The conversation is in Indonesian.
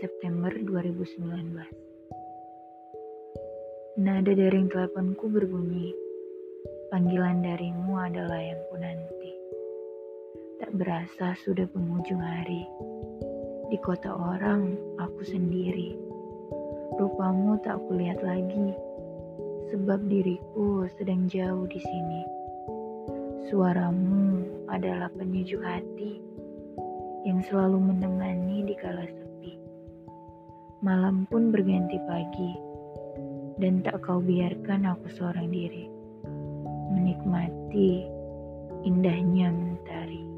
September 2019. Nada daring teleponku berbunyi. Panggilan darimu adalah yang ku nanti. Tak berasa sudah penghujung hari. Di kota orang, aku sendiri. Rupamu tak kulihat lagi, sebab diriku sedang jauh di sini. Suaramu adalah penyejuk hati yang selalu menemani di kala sepi. Malam pun berganti pagi, dan tak kau biarkan aku seorang diri menikmati indahnya mentari.